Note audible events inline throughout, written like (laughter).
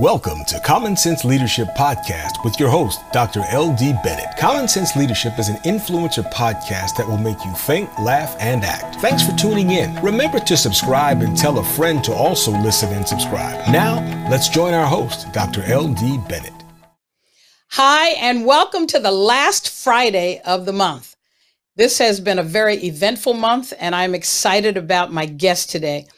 Welcome to Common Sense Leadership Podcast with your host, Dr. L.D. Bennett. Common Sense Leadership is an influencer podcast that will make you think, laugh, and act. Thanks for tuning in. Remember to subscribe and tell a friend to also listen and subscribe. Now, let's join our host, Dr. L.D. Bennett. Hi, and welcome to the last Friday of the month. This has been a very eventful month, and I'm excited about my guest today.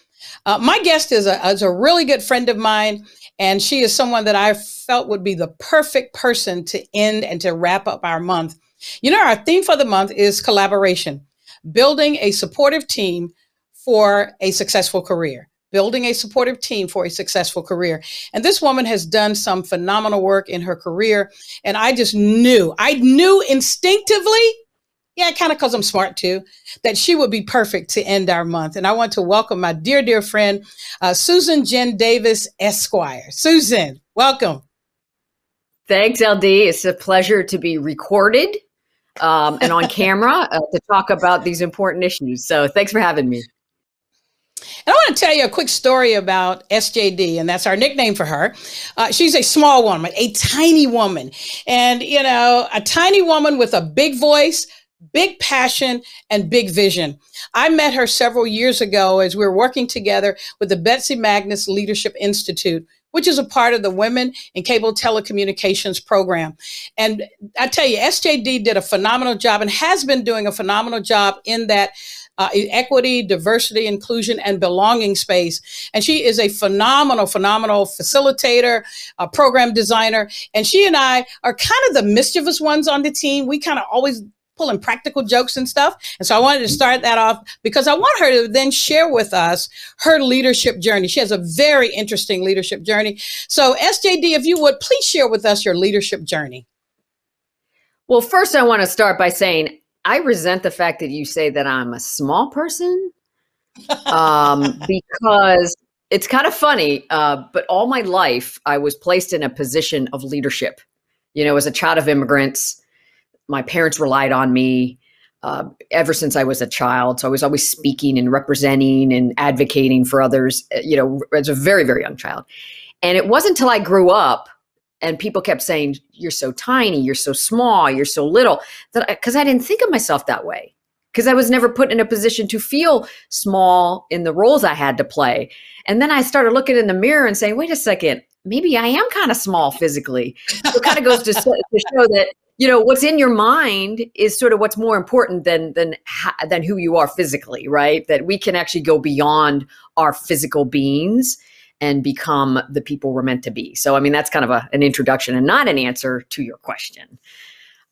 Uh, my guest is a, is a really good friend of mine and she is someone that I felt would be the perfect person to end and to wrap up our month. You know, our theme for the month is collaboration, building a supportive team for a successful career. Building a supportive team for a successful career. And this woman has done some phenomenal work in her career. And I just knew, I knew instinctively yeah, kind of because I'm smart too, that she would be perfect to end our month. And I want to welcome my dear, dear friend, uh, Susan Jin Davis Esquire. Susan, welcome. Thanks, LD. It's a pleasure to be recorded um, and on camera uh, to talk about these important issues. So thanks for having me. And I want to tell you a quick story about SJD, and that's our nickname for her. Uh, she's a small woman, a tiny woman. And, you know, a tiny woman with a big voice, big passion and big vision. I met her several years ago as we were working together with the Betsy Magness Leadership Institute, which is a part of the Women in Cable Telecommunications program. And I tell you, SJD did a phenomenal job and has been doing a phenomenal job in that uh, equity, diversity, inclusion, and belonging space. And she is a phenomenal, phenomenal facilitator, a program designer. And she and I are kind of the mischievous ones on the team. We kind of always pulling practical jokes and stuff. And so I wanted to start that off because I want her to then share with us her leadership journey. She has a very interesting leadership journey. So, SJD, if you would please share with us your leadership journey. Well, first, I want to start by saying I resent the fact that you say that I'm a small person um, (laughs) because it's kind of funny. Uh, but all my life, I was placed in a position of leadership. You know, as a child of immigrants, my parents relied on me uh, ever since I was a child. So I was always speaking and representing and advocating for others, uh, you know, as a very, very young child. And it wasn't until I grew up and people kept saying, You're so tiny, you're so small, you're so little, that because I, I didn't think of myself that way. Because I was never put in a position to feel small in the roles I had to play. And then I started looking in the mirror and saying, Wait a second, maybe I am kind of small physically. So it kind of goes to, to show that you know what's in your mind is sort of what's more important than than than who you are physically right? That we can actually go beyond our physical beings and become the people we're meant to be. So i mean that's kind of a, an introduction and not an answer to your question.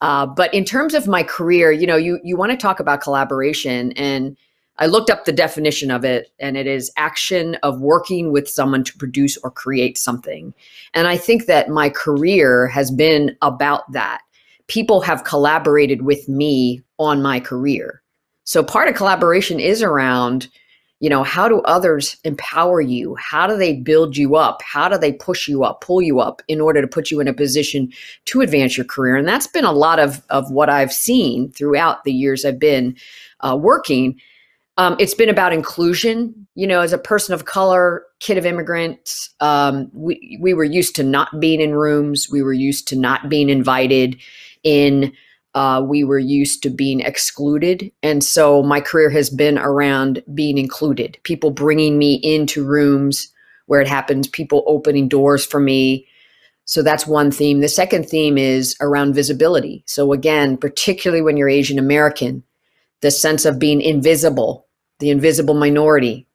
Uh, but in terms of my career you know you you want to talk about collaboration and I looked up the definition of it, and it is action of working with someone to produce or create something. And I think that my career has been about that people have collaborated with me on my career. So part of collaboration is around, you know, how do others empower you? How do they build you up? How do they push you up, pull you up in order to put you in a position to advance your career? And that's been a lot of, of what I've seen throughout the years I've been uh, working. Um, it's been about inclusion. You know, as a person of color, kid of immigrants, um, we, we were used to not being in rooms. We were used to not being invited in uh, we were used to being excluded. And so my career has been around being included, people bringing me into rooms where it happens, people opening doors for me. So that's one theme. The second theme is around visibility. So again, particularly when you're Asian American, the sense of being invisible, the invisible minority,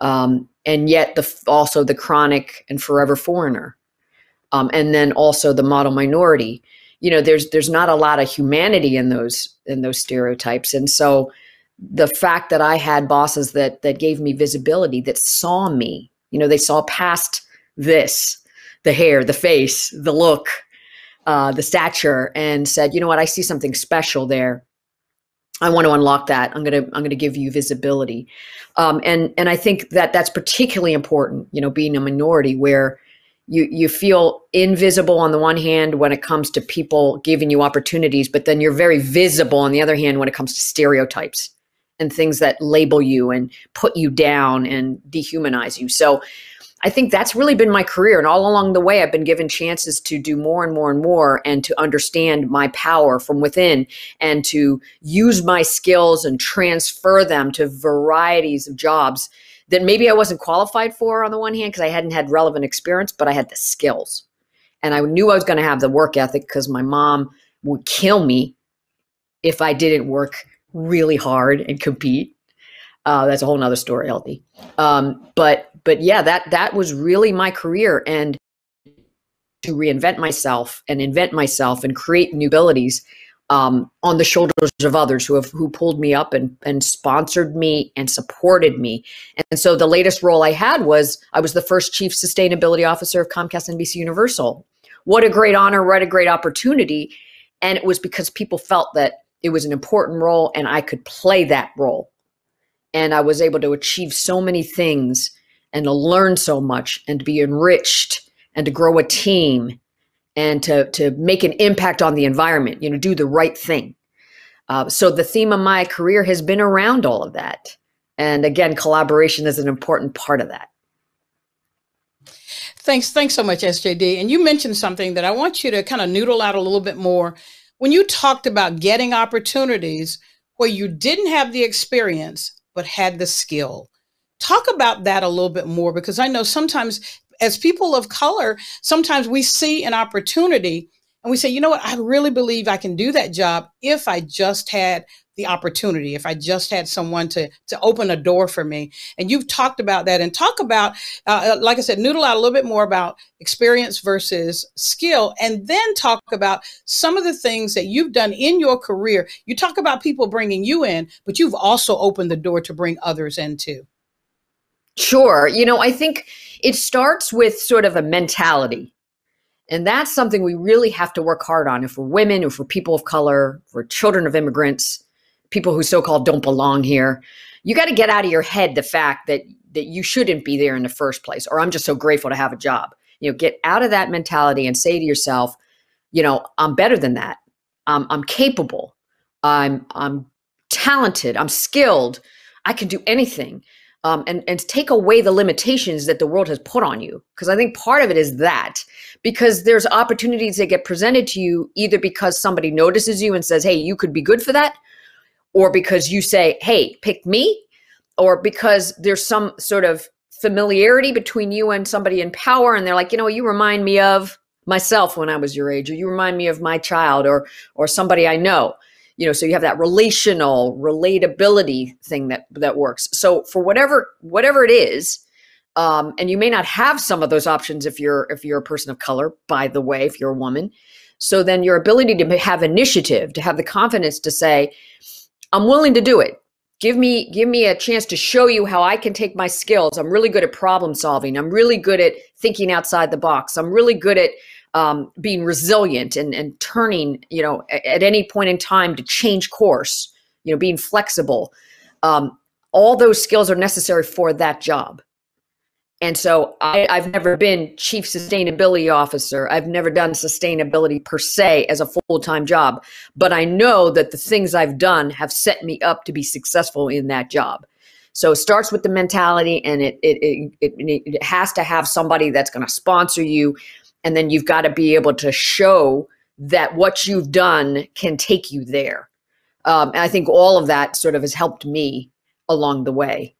um, and yet the also the chronic and forever foreigner, um, and then also the model minority. You know there's there's not a lot of humanity in those in those stereotypes. And so the fact that i had bosses that that gave me visibility that saw me you know they saw past this the hair the face the look uh, the stature and said you know what? I see something special there i want to unlock that. I'm going to i'm going to give you visibility. Um, and and i think that that's particularly important you know being a minority where you you feel invisible on the one hand when it comes to people giving you opportunities but then you're very visible on the other hand when it comes to stereotypes and things that label you and put you down and dehumanize you. So I think that's really been my career. And all along the way, I've been given chances to do more and more and more and to understand my power from within and to use my skills and transfer them to varieties of jobs that maybe I wasn't qualified for on the one hand because I hadn't had relevant experience, but I had the skills. And I knew I was going to have the work ethic because my mom would kill me if I didn't work really hard and compete. Uh, that's a whole nother story, LD. Um, but but yeah, that that was really my career, and to reinvent myself and invent myself and create new abilities um, on the shoulders of others who have who pulled me up and and sponsored me and supported me. And so the latest role I had was I was the first chief sustainability officer of Comcast NBC Universal. What a great honor! What a great opportunity! And it was because people felt that it was an important role and I could play that role. And I was able to achieve so many things and to learn so much and to be enriched and to grow a team and to, to make an impact on the environment, you know, do the right thing. Uh, so the theme of my career has been around all of that. And again, collaboration is an important part of that. Thanks, thanks so much, SJD. And you mentioned something that I want you to kind of noodle out a little bit more when you talked about getting opportunities where you didn't have the experience but had the skill. Talk about that a little bit more because I know sometimes as people of color, sometimes we see an opportunity and we say, you know what, I really believe I can do that job if I just had the opportunity if i just had someone to to open a door for me. And you've talked about that and talk about uh, uh, like i said noodle out a little bit more about experience versus skill and then talk about some of the things that you've done in your career. You talk about people bringing you in but you've also opened the door to bring others in too. Sure. You know i think it starts with sort of a mentality and that's something we really have to work hard on. If we're women, if we're people of color, if we're children of immigrants people who so-called don't belong here you got to get out of your head the fact that that you shouldn't be there in the first place or i'm just so grateful to have a job. You know get out of that mentality and say to yourself you know i'm better than that. Um, i'm capable. I'm i'm talented. I'm skilled. I can do anything um, and and take away the limitations that the world has put on you because i think part of it is that because there's opportunities that get presented to you either because somebody notices you and says hey you could be good for that or because you say, hey, pick me, or because there's some sort of familiarity between you and somebody in power and they're like, you know, you remind me of myself when I was your age, or you remind me of my child or or somebody I know. You know, so you have that relational relatability thing that that works. So for whatever whatever it is, um, and you may not have some of those options if you're if you're a person of color, by the way, if you're a woman. So then your ability to have initiative, to have the confidence to say, I'm willing to do it. Give me give me a chance to show you how I can take my skills. I'm really good at problem solving. I'm really good at thinking outside the box. I'm really good at um, being resilient and, and turning, you know, at, at, any point in time to change course, you know, being flexible. Um, all those skills are necessary for that job. And so I, have never been chief sustainability officer. I've never done sustainability per se as a full time job, but I know that the things I've done have set me up to be successful in that job. So it starts with the mentality, and it it it, it, it has to have somebody that's going to sponsor you, and then you've got to be able to show that what you've done can take you there. Um, and I think all of that sort of has helped me along the way.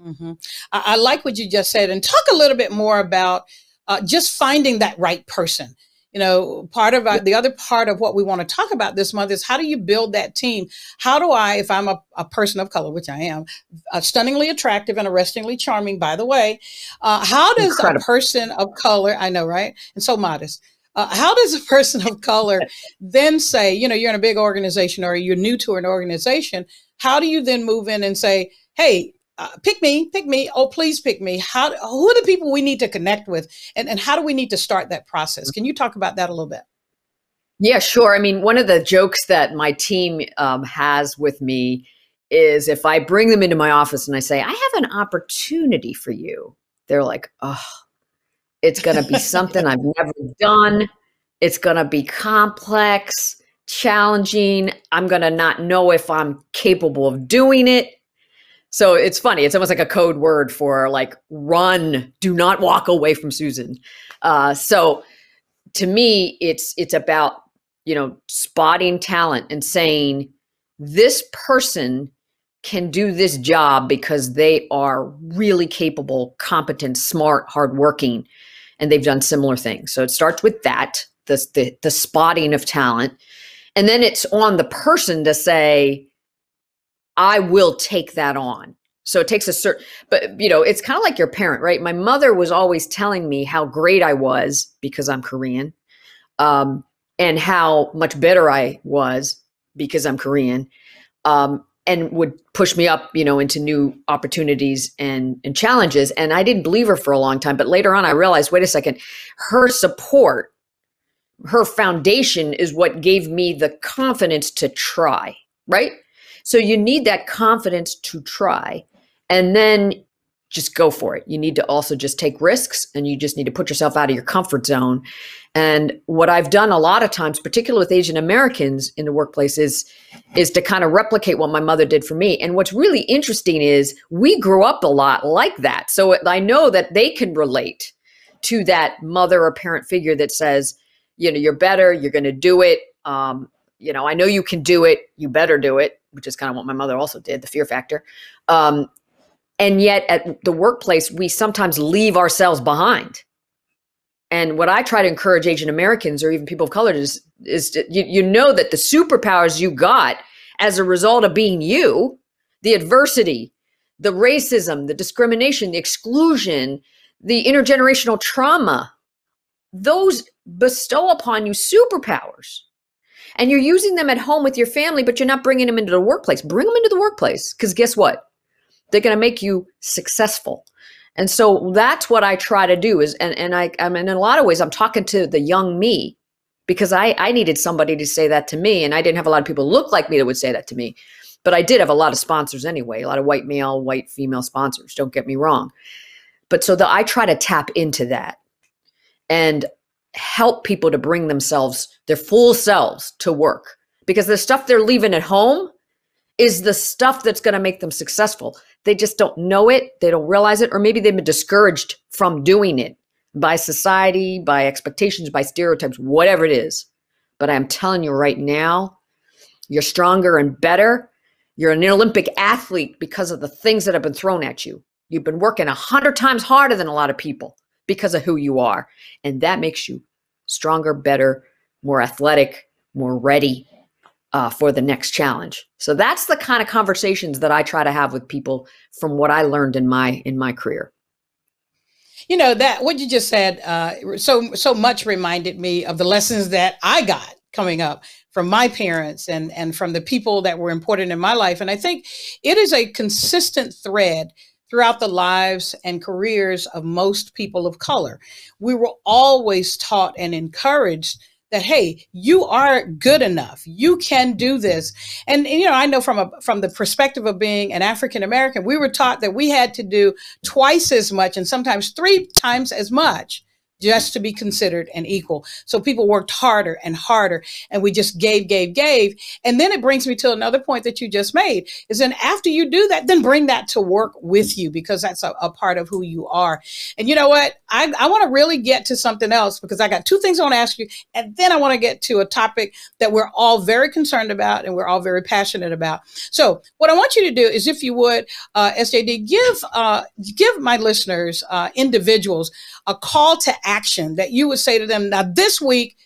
Mm-hmm. I, I, like what you just said, and talk a little bit more about uh, just finding that right person. You know, part of uh, the other part of what we want to talk about this month is how do you build that team? How do I, if I'm a, a person of color, which I am, uh, stunningly attractive and arrestingly charming, by the way, uh, how does Incredible. a person of color, I know, right? And so modest. Uh, how does a person of color then say, you know, you're in a big organization or you're new to an organization? How do you then move in and say, hey, uh, pick me, pick me. Oh, please pick me. How? Who are the people we need to connect with, and and how do we need to start that process? Can you talk about that a little bit? Yeah, sure. I mean, one of the jokes that my team um, has with me is if I bring them into my office and I say, "I have an opportunity for you," they're like, "Oh, it's going to be (laughs) something I've never done. It's going to be complex." challenging. I'm going to not know if I'm capable of doing it. So it's funny. It's almost like a code word for like run, do not walk away from Susan. Uh, so to me, it's it's about you know spotting talent and saying this person can do this job because they are really capable, competent, smart, hardworking, and they've done similar things. So it starts with that, the, the, the spotting of talent. And then it's on the person to say, I will take that on. So it takes a certain, but you know, it's kind of like your parent, right? My mother was always telling me how great I was because I'm Korean, um, and how much better I was because I'm Korean. Um, and would push me up, you know, into new opportunities and and challenges. And I didn't believe her for a long time, but later on I realized, wait a second, her support, her foundation is what gave me the confidence to try, right? So you need that confidence to try. And then just go for it. You need to also just take risks and you just need to put yourself out of your comfort zone. And what I've done a lot of times, particularly with Asian Americans in the workplace, is, is to kind of replicate what my mother did for me. And what's really interesting is we grew up a lot like that. So I know that they can relate to that mother or parent figure that says, you know, you're better, you're going to do it. Um, you know, I know you can do it, you better do it, which is kind of what my mother also did, the fear factor. Um, and yet at the workplace, we sometimes leave ourselves behind. And what I try to encourage Asian Americans or even people of color is, is to, you, you know that the superpowers you got as a result of being you, the adversity, the racism, the discrimination, the exclusion, the intergenerational trauma, those bestow upon you superpowers. And you're using them at home with your family, but you're not bringing them into the workplace. Bring them into the workplace because guess what? They're going to make you successful. And so that's what I try to do is, and, and I, I mean, in a lot of ways, I'm talking to the young me because I, I needed somebody to say that to me. And I didn't have a lot of people look like me that would say that to me, but I did have a lot of sponsors anyway, a lot of white male, white female sponsors. Don't get me wrong. But so that I try to tap into that and help people to bring themselves, their full selves to work because the stuff they're leaving at home is the stuff that's going to make them successful. They just don't know it, they don't realize it, or maybe they've been discouraged from doing it by society, by expectations, by stereotypes, whatever it is. But I'm telling you right now, you're stronger and better. You're an Olympic athlete because of the things that have been thrown at you. You've been working a hundred times harder than a lot of people because of who you are. And that makes you stronger, better, more athletic, more ready, uh, for the next challenge. So that's the kind of conversations that I try to have with people from what I learned in my in my career. You know that what you just said uh, so so much reminded me of the lessons that I got coming up from my parents and and from the people that were important in my life. And I think it is a consistent thread throughout the lives and careers of most people of color. We were always taught and encouraged that hey you are good enough. You can do this. And, and, you know i know from a from the perspective of being an african american we were taught that we had to do twice as much and sometimes three times as much just to be considered an equal. So people worked harder and harder and we just gave, gave, gave. And then it brings me to another point that you just made is then after you do that, then bring that to work with you because that's a, a part of who you are. And you know what? I, I want to really get to something else because I got two things I want to ask you. And then I want to get to a topic that we're all very concerned about and we're all very passionate about. So what I want you to do is if you would, uh, SJD, give, uh, give my listeners, uh, individuals a call to action that you would say to them, now this week,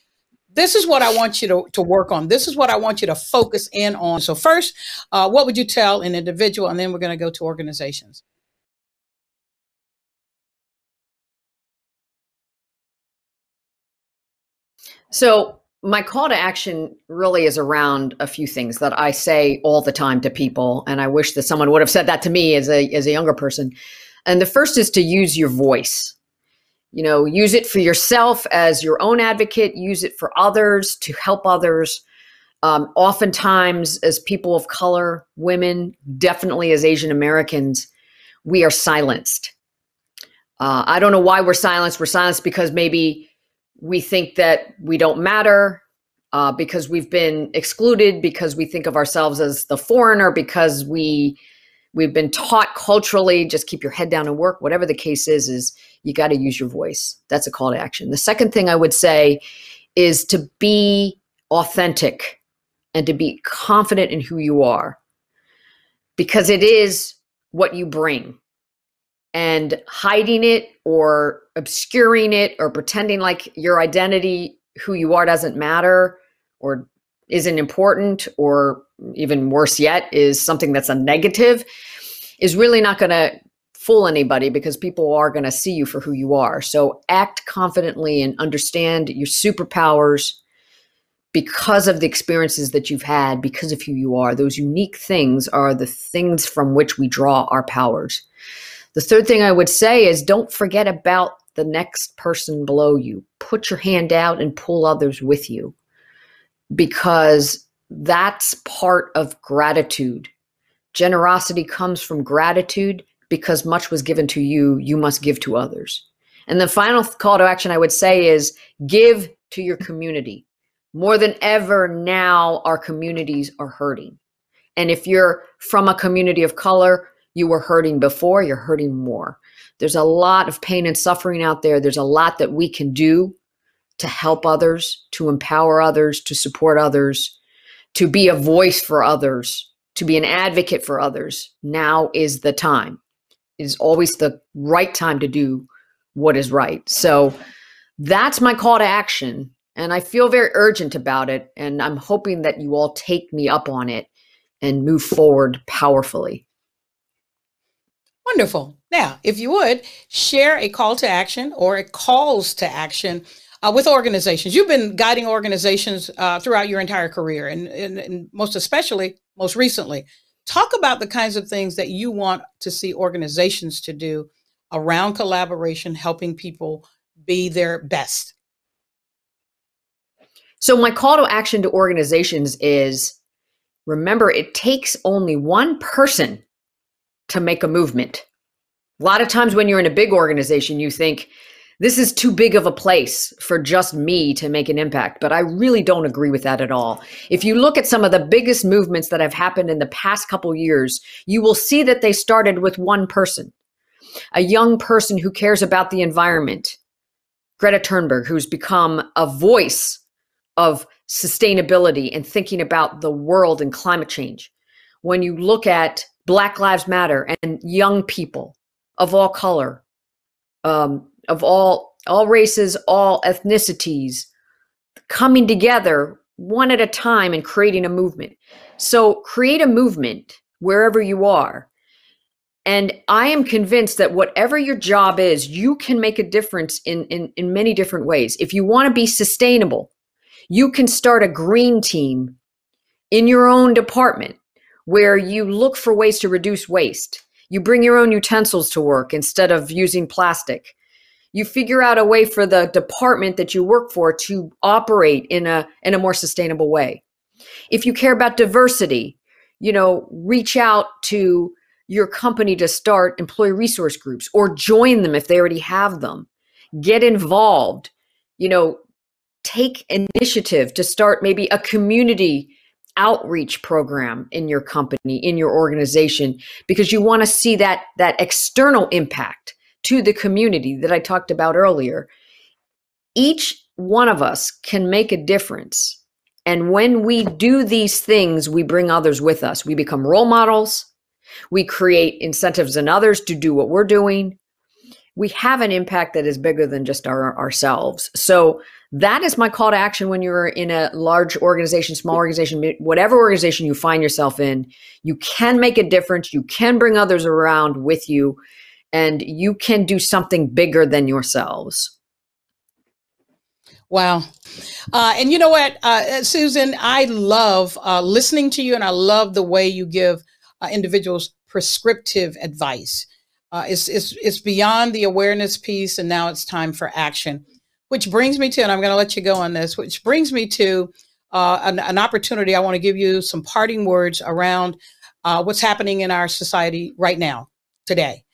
this is what I want you to, to work on. This is what I want you to focus in on. So first, uh, what would you tell an individual? And then we're going to go to organizations. So my call to action really is around a few things that I say all the time to people, and I wish that someone would have said that to me as a as a younger person. And the first is to use your voice you know use it for yourself as your own advocate use it for others to help others. Um, oftentimes as people of color women definitely as asian americans we are silenced. Uh, i don't know why we're silenced. We're silenced because maybe we think that we don't matter uh, because we've been excluded because we think of ourselves as the foreigner because we we've been taught culturally just keep your head down and work. Whatever the case is is you got to use your voice. That's a call to action. The second thing i would say is to be authentic and to be confident in who you are because it is what you bring. And hiding it or obscuring it or pretending like your identity who you are doesn't matter or isn't important or even worse yet is something that's a negative is really not going to fool anybody because people are going to see you for who you are. So act confidently and understand your superpowers because of the experiences that you've had, because of who you are. Those unique things are the things from which we draw our powers. The third thing I would say is don't forget about the next person below you. Put your hand out and pull others with you because that's part of gratitude. Generosity comes from gratitude because much was given to you, you must give to others. And the final call to action I would say is give to your community. More than ever now, our communities are hurting. And if you're from a community of color, you were hurting before, you're hurting more. There's a lot of pain and suffering out there. There's a lot that we can do to help others, to empower others, to support others, to be a voice for others, to be an advocate for others. Now is the time. It is always the right time to do what is right. So that's my call to action. And I feel very urgent about it. And I'm hoping that you all take me up on it and move forward powerfully. Wonderful. Now, if you would share a call to action or a calls to action uh, with organizations. You've been guiding organizations uh, throughout your entire career, and, and, and, most especially, most recently. Talk about the kinds of things that you want to see organizations to do around collaboration, helping people be their best. So, my call to action to organizations is remember, it takes only one person to make a movement. A lot of times when you're in a big organization, you think, this is too big of a place for just me to make an impact. But I really don't agree with that at all. If you look at some of the biggest movements that have happened in the past couple years, you will see that they started with one person, a young person who cares about the environment, Greta Thunberg, who's become a voice of sustainability and thinking about the world and climate change. When you look at Black Lives Matter and young people of all color, um, of all all races, all ethnicities coming together one at a time and creating a movement. So create a movement wherever you are. And I am convinced that whatever your job is, you can make a difference in, in, in many different ways. If you want to be sustainable, you can start a green team in your own department where you look for ways to reduce waste. You bring your own utensils to work instead of using plastic you figure out a way for the department that you work for to operate in a in a more sustainable way. If you care about diversity you know reach out to your company to start employee resource groups or join them if they already have them. Get involved. You know take initiative to start maybe a community outreach program in your company in your organization because you want to see that that external impact to the community that I talked about earlier. Each one of us can make a difference. And when we do these things, we bring others with us. We become role models. We create incentives in others to do what we're doing. We have an impact that is bigger than just our, ourselves. So that is my call to action when you're in a large organization, small organization, whatever organization you find yourself in. You can make a difference. You can bring others around with you and you can do something bigger than yourselves. Wow. Uh, and you know what, uh, Susan, I love uh, listening to you and I love the way you give uh, individuals prescriptive advice. Uh, it's, it's, it's beyond the awareness piece, and now it's time for action, which brings me to, and I'm going to let you go on this, which brings me to uh, an, an, opportunity. I want to give you some parting words around what's happening in our society right now, today.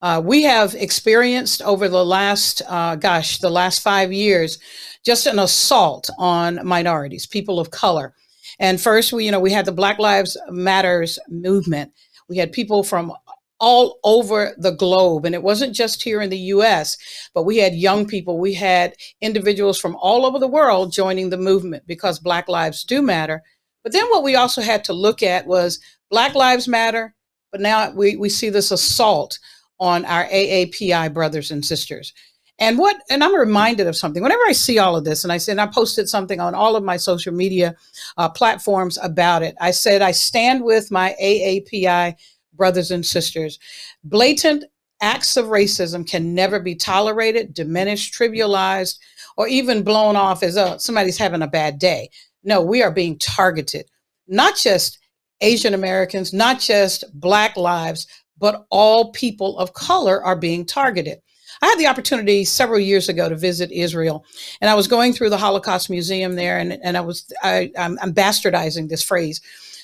Uh, we have experienced over the last, uh, gosh, the last five years, just an assault on minorities, people of color. And first, we, you know, we had the Black Lives Matters movement, We had people from all over the globe. And it wasn't just here in the US, but we had young people, we had individuals from all over the world joining the movement because Black lives do matter. But then what we also had to look at was Black Lives Matter, but now we, we see this assault on our AAPI brothers and sisters. And what, and I'm reminded of something. Whenever I see all of this, and I said, I posted something on all of my social media uh, platforms about it. I said, I stand with my AAPI brothers and sisters. Blatant acts of racism can never be tolerated, diminished, trivialized, or even blown off as oh, somebody's having a bad day. No, we are being targeted. Not just Asian Americans, not just Black lives, but all people of color are being targeted. I had the opportunity several years ago to visit Israel, and I was going through the Holocaust Museum there, and, and I was I, I'm, I'm bastardizing this phrase,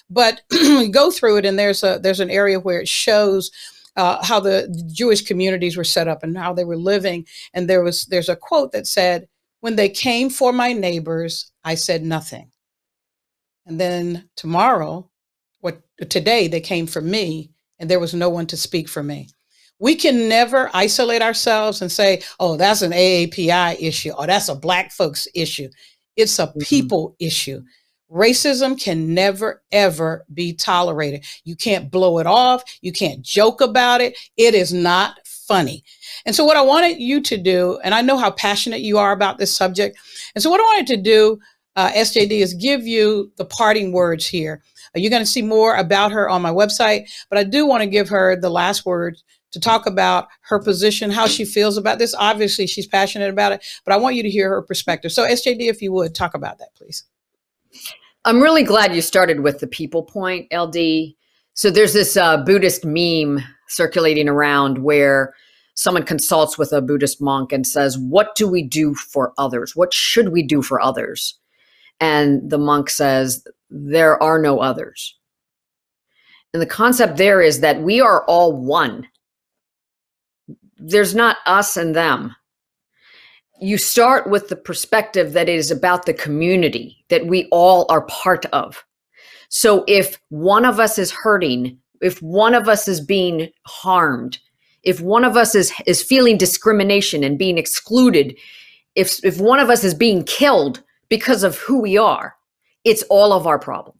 but (clears throat) go through it, and there's a there's an area where it shows uh, how the Jewish communities were set up and how they were living, and there was there's a quote that said, "When they came for my neighbors, I said nothing," and then tomorrow, what today they came for me, and there was no one to speak for me. We can never isolate ourselves and say, oh, that's an AAPI issue or that's a Black folks issue. It's a mm-hmm. people mm-hmm. issue. Racism can never, ever be tolerated. You can't blow it off. You can't joke about it. It is not funny. And so, what I wanted you to do, and I know how passionate you are about this subject. And so, what I wanted to do, uh, SJD, is give you the parting words here. You're going to see more about her on my website, but I do want to give her the last words to talk about her position, how she feels about this. Obviously, she's passionate about it, but I want you to hear her perspective. So, SJD, if you would talk about that, please. I'm really glad you started with the people point, LD. So, there's this uh, Buddhist meme circulating around where someone consults with a Buddhist monk and says, What do we do for others? What should we do for others? And the monk says, There are no others. And the concept there is that we are all one there's not us and them. You start with the perspective that it is about the community that we all are part of. So if one of us is hurting, if one of us is being harmed, if one of us is is feeling discrimination and being excluded, if if one of us is being killed because of who we are, it's all of our problem.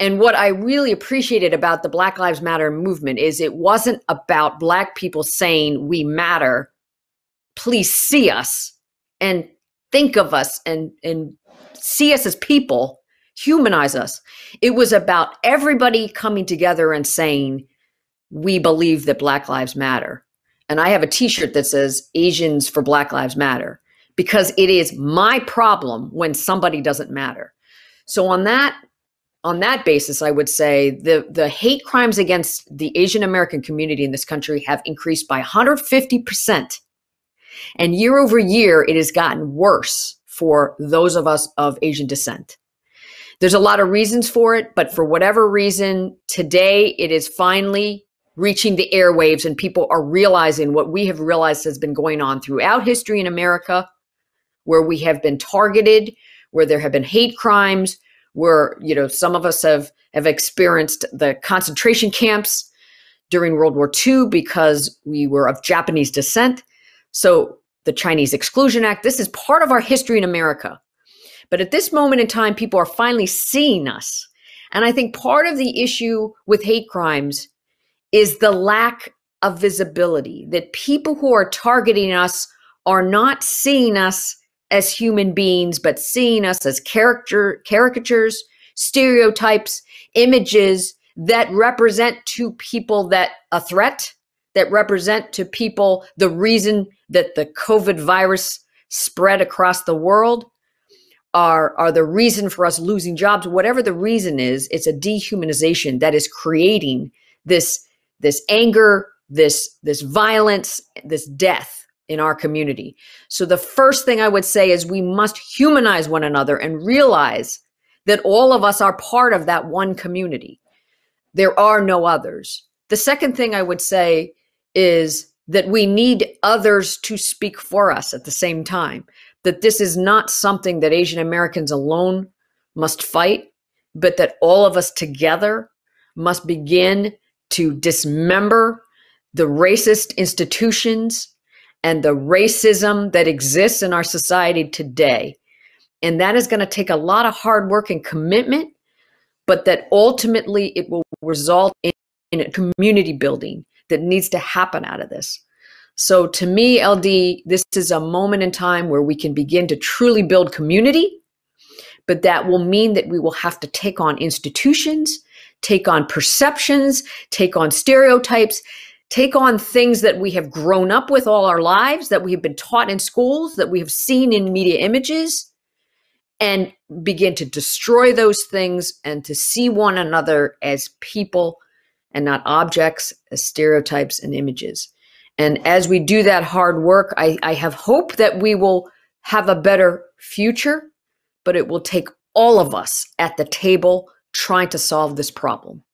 And what I really appreciated about the Black Lives Matter movement is it wasn't about Black people saying, we matter. Please see us and think of us and, and see us as people, humanize us. It was about everybody coming together and saying, we believe that Black Lives Matter. And I have a t shirt that says Asians for Black Lives Matter because it is my problem when somebody doesn't matter. So, on that on that basis, I would say the, the hate crimes against the Asian American community in this country have increased by 150%. And year over year, it has gotten worse for those of us of Asian descent. There's a lot of reasons for it, but for whatever reason, today it is finally reaching the airwaves and people are realizing what we have realized has been going on throughout history in America, where we have been targeted, where there have been hate crimes, where you know some of us have have experienced the concentration camps during World War II because we were of Japanese descent. So the Chinese Exclusion Act, this is part of our history in America. But at this moment in time, people are finally seeing us. And I think part of the issue with hate crimes is the lack of visibility, that people who are targeting us are not seeing us as human beings, but seeing us as character caricatures, stereotypes, images that represent to people that a threat, that represent to people the reason that the COVID virus spread across the world are are the reason for us losing jobs. Whatever the reason is it's a dehumanization that is creating this this anger this this violence this death in our community. So the first thing I would say is we must humanize one another and realize that all of us are part of that one community. There are no others. The second thing I would say is that we need others to speak for us at the same time. That this is not something that Asian Americans alone must fight, but that all of us together must begin to dismember the racist institutions and the racism that exists in our society today. And that is going to take a lot of hard work and commitment, but that ultimately it will result in, in a community building that needs to happen out of this. So to me, LD, this is a moment in time where we can begin to truly build community, but that will mean that we will have to take on institutions, take on perceptions, take on stereotypes, take on things that we have grown up with all our lives, that we have been taught in schools, that we have seen in media images, and begin to destroy those things and to see one another as people and not objects, as stereotypes and images. And as we do that hard work, I, I have hope that we will have a better future, but it will take all of us at the table trying to solve this problem.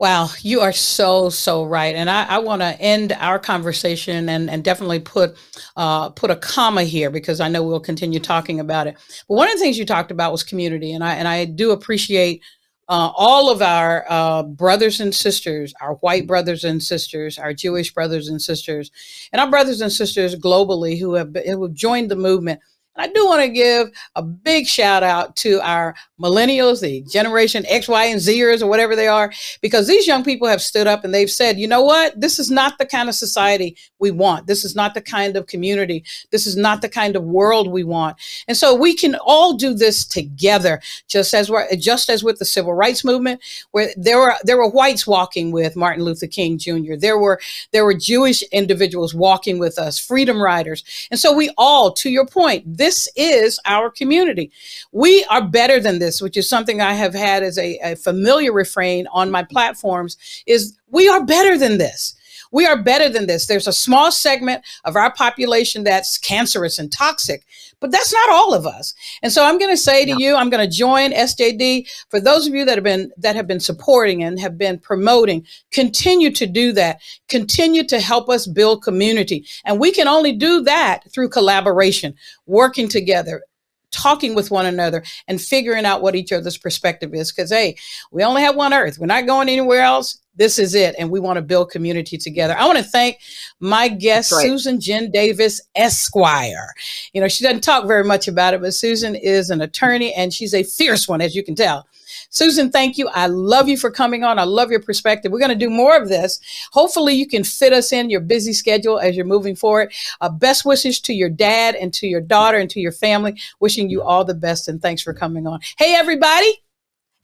Wow, you are so so right, and I, I want to end our conversation and, and definitely put uh, put a comma here because I know we'll continue talking about it. But one of the things you talked about was community, and I and I do appreciate uh, all of our uh, brothers and sisters, our white brothers and sisters, our Jewish brothers and sisters, and our brothers and sisters globally who have who have joined the movement I do want to give a big shout out to our millennials, the generation X, Y, and Zers, or whatever they are, because these young people have stood up and they've said, you know what? This is not the kind of society we want. This is not the kind of community. This is not the kind of world we want. And so we can all do this together, just as we're, just as with the civil rights movement, where there were there were whites walking with Martin Luther King Jr. There were there were Jewish individuals walking with us, freedom riders. And so we all, to your point, this this is our community. We are better than this, which is something I have had as a, a familiar refrain on my platforms is we are better than this. We are better than this. There's a small segment of our population that's cancerous and toxic, but that's not all of us. And so I'm going to say to you, I'm going to join SJD. For those of you that have been that have been supporting and have been promoting, continue to do that. Continue to help us build community. And we can only do that through collaboration, working together, talking with one another and figuring out what each other's perspective is. Because, hey, we only have one earth. We're not going anywhere else. This is it. And we want to build community together. I want to thank my guest, right. Susan Jin Davis, Esquire. You know, she doesn't talk very much about it, but Susan is an attorney and she's a fierce one, as you can tell. Susan, thank you. I love you for coming on. I love your perspective. We're going to do more of this. Hopefully, you can fit us in your busy schedule as you're moving forward. Uh, best wishes to your dad and to your daughter and to your family. Wishing you all the best and thanks for coming on. Hey, everybody.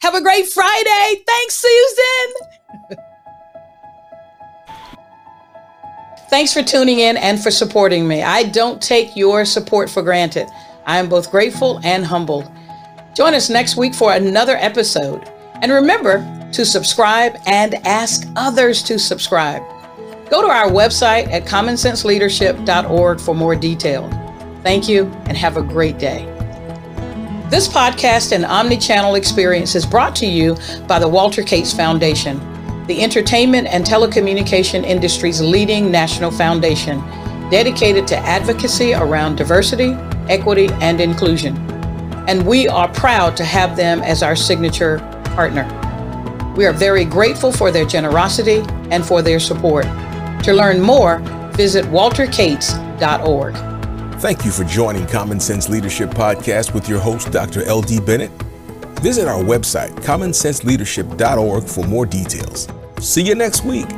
Have a great Friday. Thanks, Susan. Thanks for tuning in and for supporting me. I don't take your support for granted. I am both grateful and humbled. Join us next week for another episode. And remember to subscribe and ask others to subscribe. Go to our website at commonsenseleadership.org for more detail. Thank you and have a great day. This podcast and omni-channel experience is brought to you by the Walter Kaitz Foundation, the entertainment and telecommunication industry's leading national foundation dedicated to advocacy around diversity, equity, and inclusion and we are proud to have them as our signature partner. We are very grateful for their generosity and for their support. To learn more, visit walterkaitz.org. Thank you for joining Common Sense Leadership Podcast with your host, Dr. L.D. Bennett. Visit our website, commonsenseleadership.org, for more details. See you next week.